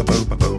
pa pa pa pa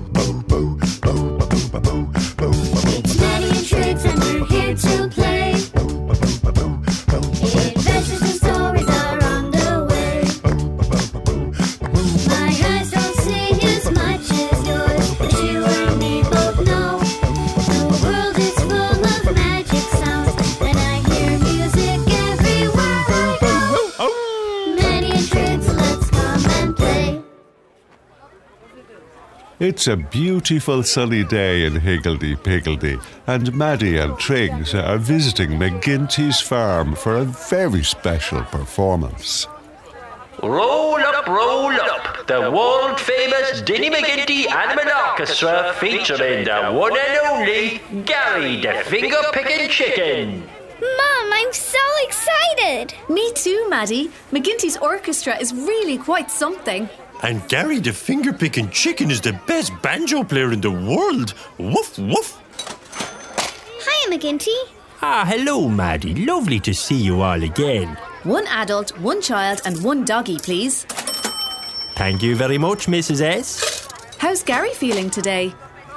It's a beautiful sunny day in Higgledy Piggledy, and Maddie and Triggs are visiting McGinty's farm for a very special performance. Roll up, roll up, the world famous Dinny McGinty Animal Orchestra featuring the one and only Gary the Finger Picking Chicken. Mom, I'm so excited! Me too, Maddie. McGinty's orchestra is really quite something. And Gary the finger picking chicken is the best banjo player in the world. Woof woof. Hi, McGinty. Ah, hello, Maddie. Lovely to see you all again. One adult, one child, and one doggy, please. Thank you very much, Mrs. S. How's Gary feeling today?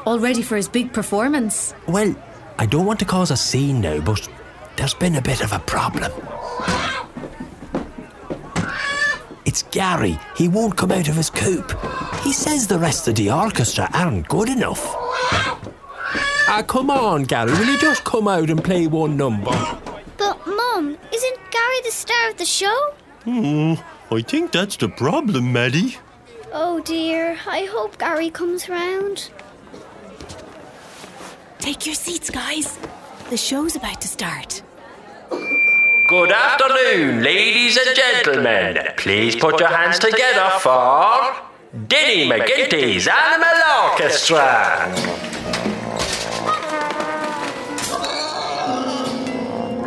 All ready for his big performance? Well, I don't want to cause a scene now, but there's been a bit of a problem. It's Gary. He won't come out of his coop. He says the rest of the orchestra aren't good enough. Ah, come on, Gary. Will you just come out and play one number? But, Mum, isn't Gary the star of the show? Hmm, I think that's the problem, Maddie. Oh dear, I hope Gary comes round. Take your seats, guys. The show's about to start. Good afternoon, ladies and gentlemen. Please put your hands together for Dinny McGinty's Animal Orchestra.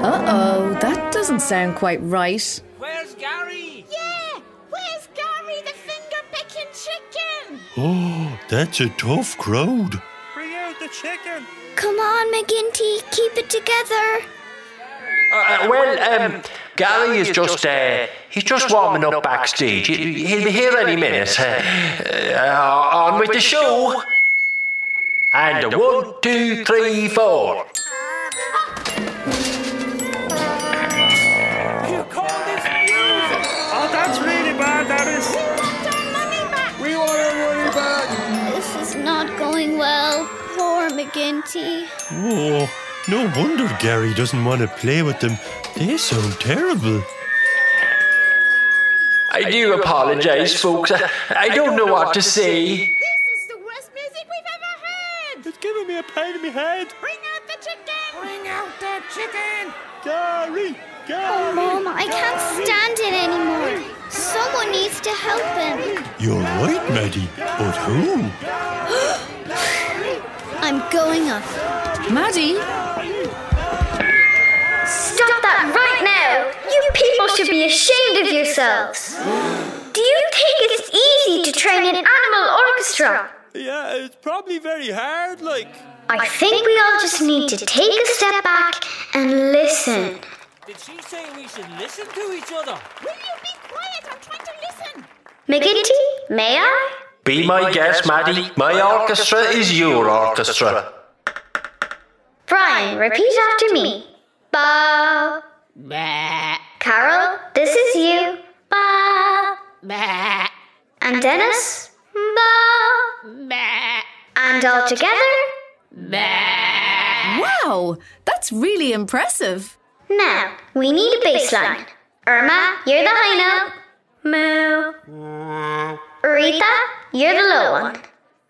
Uh oh, that doesn't sound quite right. Where's Gary? Yeah, where's Gary the finger picking chicken? Oh, that's a tough crowd. Bring out the chicken. Come on, McGinty, keep it together. Uh, well, um, Gary is just, uh, he's just warming up backstage. He- He'll be here any minute. Uh, uh, on with the show. And a one, two, three, four. You call this music? Oh, that's really bad, that is. We want our money back. This is not going well. Poor McGinty. Oh, no wonder Gary doesn't want to play with them. They sound terrible. I do apologize, folks. I, I don't know what to say. This is the worst music we've ever heard. It's giving me a pain in my head. Bring out the chicken. Bring out the chicken. Gary! Oh, Gary! Mom, I can't stand it anymore. Someone needs to help him. You're right, Maddie. But who? I'm going up. Maddie? Should be ashamed of yourselves. Do you think it's easy to train an animal orchestra? Yeah, it's probably very hard, like. I think we all just need to take a step back and listen. Did she say we should listen to each other? Will you be quiet? I'm trying to listen. McGinty, may I? Be my guest, Maddie. My orchestra is your orchestra. Brian, repeat after me. Ba. Carol, this is you. Ba. And Dennis. Ba. And all together. Wow, that's really impressive. Now, we need a bass line. Irma, you're the high note. Moo. Rita, you're the low one.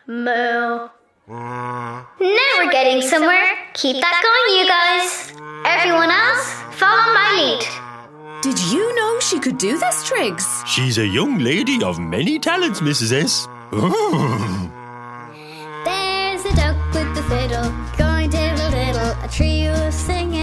Moo. Now we're getting somewhere. Keep that going, you guys. Everyone she could do this, Triggs? She's a young lady of many talents, Mrs. S. There's a duck with the fiddle, going diddle diddle, a trio of singing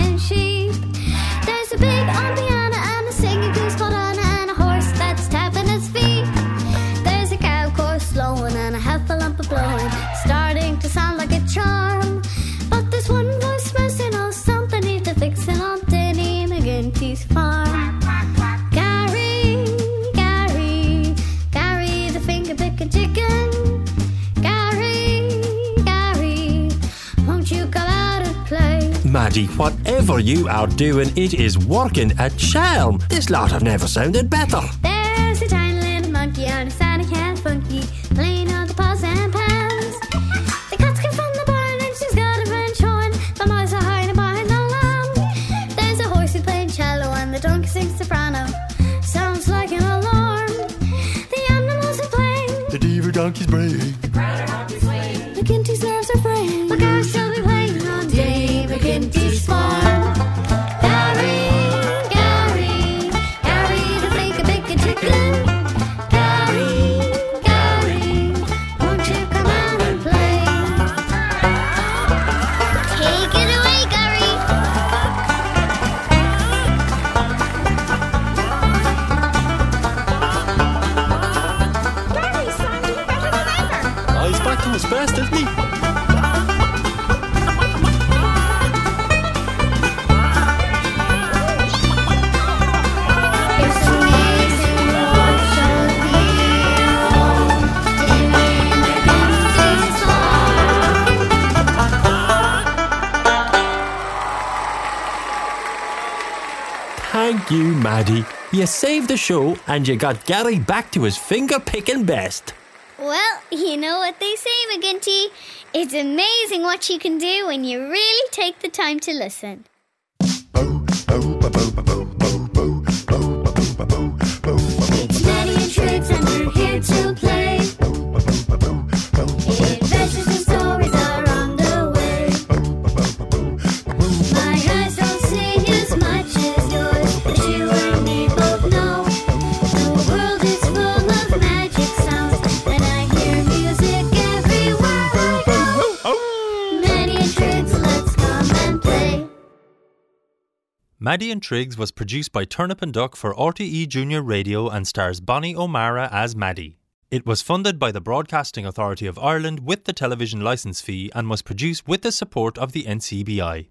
Maddie, whatever you are doing, it is working a charm. This lot have never sounded better. There's a tiny little monkey on a Santa can funky, playing all the pots and pans. The cat's come from the barn and she's got a friend showing. The mice are hiding behind the lamb. There's a horse who's playing cello and the donkey sings soprano. Sounds like an alarm. The animals are playing. The diva donkey's brave. Be David McGinty's farm. Thank you, Maddie. You saved the show and you got Gary back to his finger picking best. Well, you know what they say, McGinty. It's amazing what you can do when you really take the time to listen. Maddie and Triggs was produced by Turnip and Duck for RTE Junior Radio and stars Bonnie O'Mara as Maddie. It was funded by the Broadcasting Authority of Ireland with the television licence fee and was produced with the support of the NCBI.